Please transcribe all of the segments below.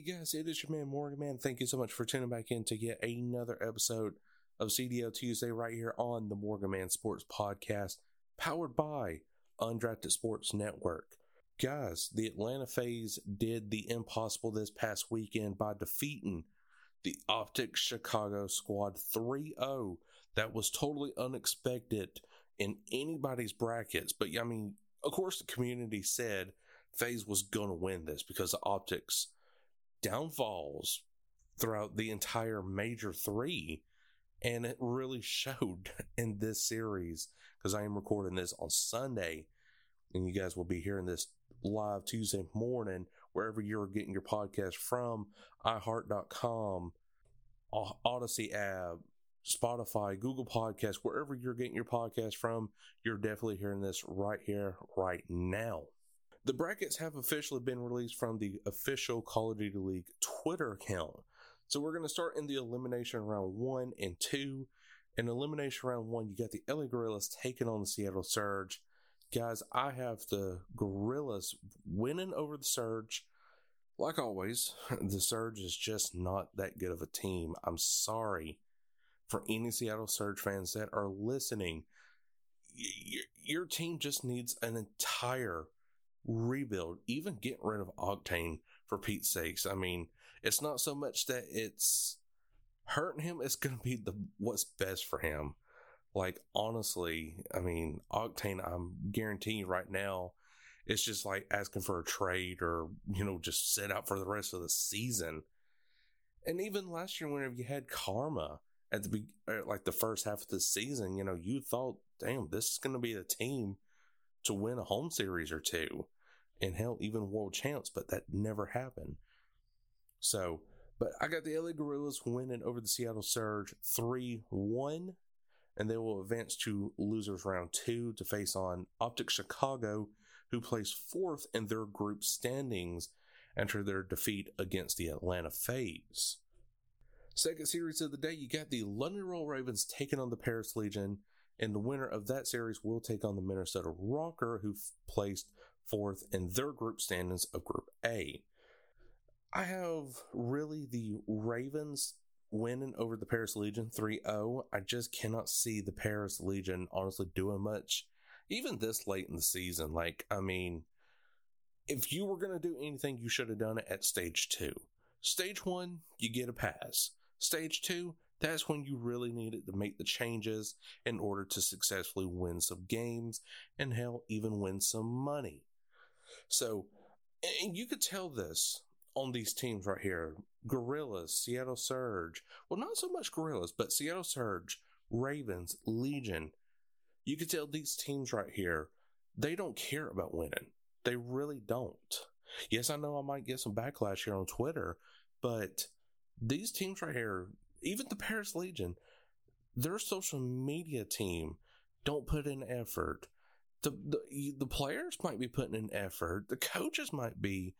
Guys? It is your man, Morgan Man. Thank you so much for tuning back in to get another episode of CDL Tuesday right here on the Morgan Man Sports Podcast, powered by Undrafted Sports Network. Guys, the Atlanta FaZe did the impossible this past weekend by defeating the Optic Chicago squad 3 0. That was totally unexpected in anybody's brackets. But I mean, of course, the community said FaZe was going to win this because the Optics' downfalls throughout the entire major three. And it really showed in this series because I am recording this on Sunday. And you guys will be hearing this live Tuesday morning, wherever you're getting your podcast from, iHeart.com, Odyssey app, Spotify, Google Podcasts, wherever you're getting your podcast from, you're definitely hearing this right here, right now. The brackets have officially been released from the official Call of Duty League Twitter account. So we're going to start in the elimination round one and two. In elimination round one, you got the LA Guerillas taking on the Seattle Surge. Guys, I have the Guerillas winning over the Surge. Like always, the Surge is just not that good of a team. I'm sorry for any Seattle Surge fans that are listening. Your, your team just needs an entire rebuild, even get rid of Octane for Pete's sakes. I mean, it's not so much that it's hurting him, it's to be the what's best for him. Like, honestly, I mean, Octane, I'm guaranteeing right now, it's just like asking for a trade or, you know, just sit out for the rest of the season. And even last year, whenever you had Karma at the er, like the first half of the season, you know, you thought, damn, this is going to be the team to win a home series or two and hell, even world champs, but that never happened. So, but I got the LA Guerillas winning over the Seattle Surge 3 1, and they will advance to losers round two to face on Optic Chicago, who placed fourth in their group standings after their defeat against the Atlanta FaZe. Second series of the day, you got the London Royal Ravens taking on the Paris Legion, and the winner of that series will take on the Minnesota ROKKR, who placed fourth in their group standings of Group A. I have really the Ravens winning over the Paris Legion 3 0. I just cannot see the Paris Legion honestly doing much, even this late in the season. Like, I mean, if you were going to do anything, you should have done it at stage two. Stage one, you get a pass. Stage two, that's when you really needed to make the changes in order to successfully win some games and hell, even win some money. So, and you could tell this on these teams right here Guerillas, Seattle Surge. Well, not so much Guerillas, but Seattle Surge, Ravens, Legion. You could tell these teams right here, they don't care about winning. They really don't. Yes, I know I might get some backlash here on Twitter, but these teams right here, even the Paris Legion, their social media team don't put in effort. The, the the players might be putting in effort, the coaches might be,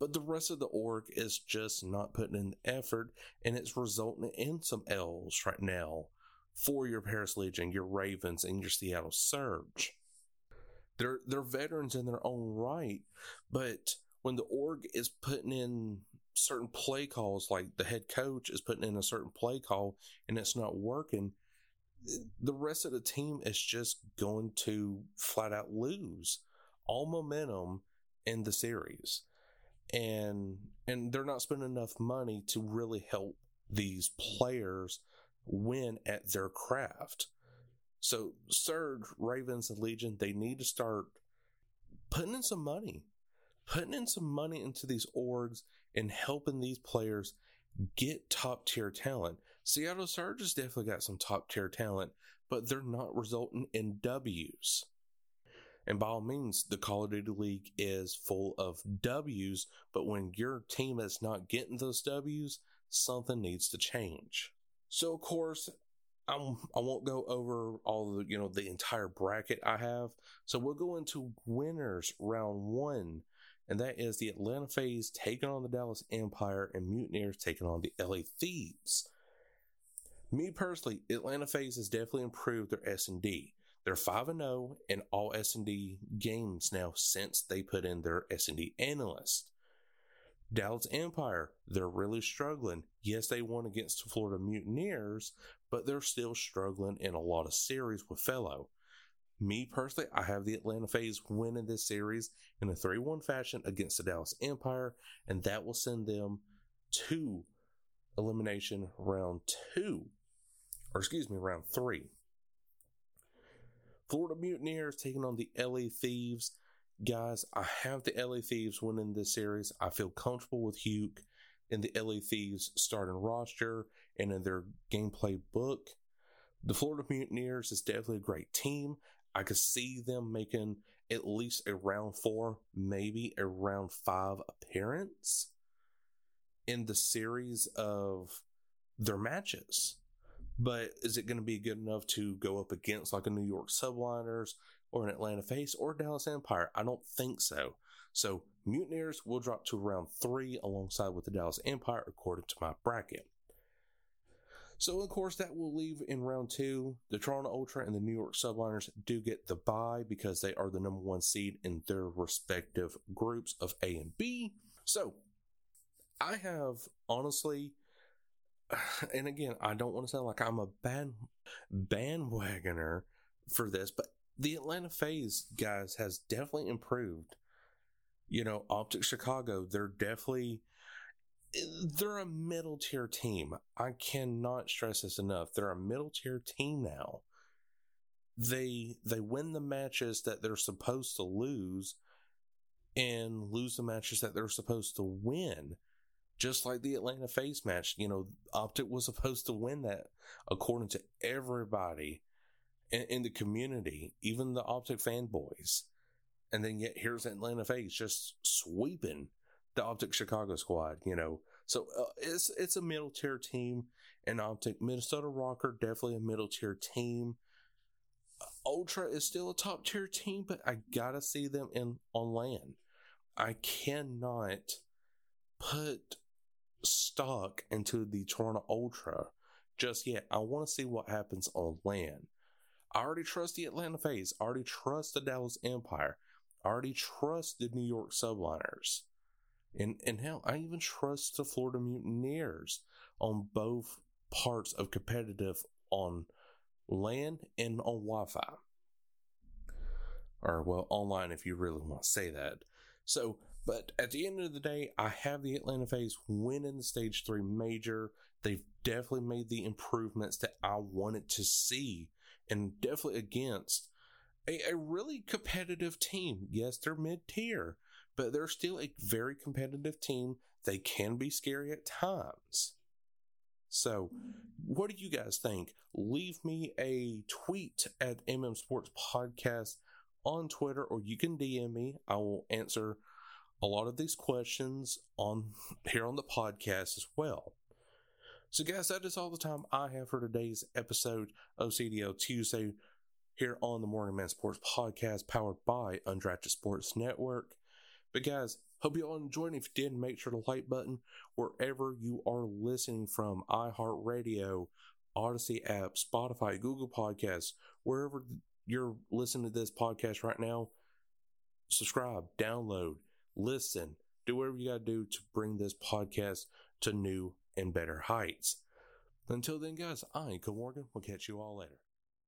but the rest of the org is just not putting in effort, and it's resulting in some L's right now for your Paris Legion, your Ravens, and your Seattle Surge. They're they're veterans in their own right, but when the org is putting in certain play calls, like the head coach is putting in a certain play call and it's not working, the rest of the team is just going to flat out lose all momentum in the series. and and they're not spending enough money to really help these players win at their craft. So Surge, Ravens, and Legion, they need to start putting in some money, putting in some money into these orgs and helping these players get top tier talent. Seattle Surge has definitely got some top tier talent, but they're not resulting in W's. And by all means, the Call of Duty League is full of W's, but when your team is not getting those W's, something needs to change. So, of course, I'm, I won't go over all the, you know, the entire bracket I have. So we'll go into winners round one, and that is the Atlanta FaZe taking on the Dallas Empire and Mutineers taking on the LA Thieves. Me personally, Atlanta FaZe has definitely improved their S&D. They're 5 and 0 in all S&D games now since they put in their S&D analyst. Dallas Empire, they're really struggling. Yes, they won against the Florida Mutineers, but they're still struggling in a lot of series with fellow. Me personally, I have the Atlanta FaZe winning this series in a 3 1 fashion against the Dallas Empire, and that will send them to elimination round two, or excuse me, round three. Florida Mutineers taking on the LA Thieves. Guys, I have the LA Thieves winning this series. I feel comfortable with Hugh in the LA Thieves starting roster and in their gameplay book. The Florida Mutineers is definitely a great team. I could see them making at least a round four, maybe a round five appearance in the series of their matches. But is it going to be good enough to go up against like a New York Subliners or an Atlanta FaZe or Dallas Empire? I don't think so. So Mutineers will drop to round three alongside with the Dallas Empire according to my bracket. So of course that will leave in round two. The Toronto Ultra and the New York Subliners do get the bye because they are the number one seed in their respective groups of A and B. So I have honestly and again, I don't want to sound like I'm a band bandwagoner for this, but the Atlanta FaZe guys has definitely improved. You know, Optic Chicago, they're definitely they're a middle tier team. I cannot stress this enough. They're a middle tier team now. They they win the matches that they're supposed to lose and lose the matches that they're supposed to win just like the Atlanta FaZe match. You know, Optic was supposed to win that according to everybody in, in the community, even the Optic fanboys. And then yet here's Atlanta FaZe just sweeping the Optic Chicago squad, you know. So uh, it's it's a middle tier team, and Optic Minnesota ROKKR definitely a middle tier team. Ultra is still a top tier team, but I gotta see them in on land. I cannot put stock into the Toronto Ultra just yet. I want to see what happens on land. I already trust the Atlanta FaZe. I already trust the Dallas Empire. I already trust the New York Subliners. And, and hell, I even trust the Florida Mutineers on both parts of competitive on land and on Wi Fi. Or, well, online if you really want to say that. So, but at the end of the day, I have the Atlanta FaZe winning the stage three major. They've definitely made the improvements that I wanted to see, and definitely against a, a really competitive team. Yes, they're mid tier, but they're still a very competitive team. They can be scary at times. So, what do you guys think? Leave me a tweet at MM Sports Podcast on Twitter, or you can DM me. I will answer a lot of these questions on here on the podcast as well. So, guys, that is all the time I have for today's episode of CDL Tuesday here on the Morgan Man Sports Podcast, powered by Undrafted Sports Network. But, guys, hope you all enjoyed. If you did, make sure to like button wherever you are listening from iHeartRadio, Odyssey app, Spotify, Google Podcasts, wherever you're listening to this podcast right now. Subscribe, download, listen, do whatever you got to do to bring this podcast to new and better heights. Until then, guys, I am Uncle Morgan, We'll catch you all later.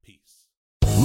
Peace.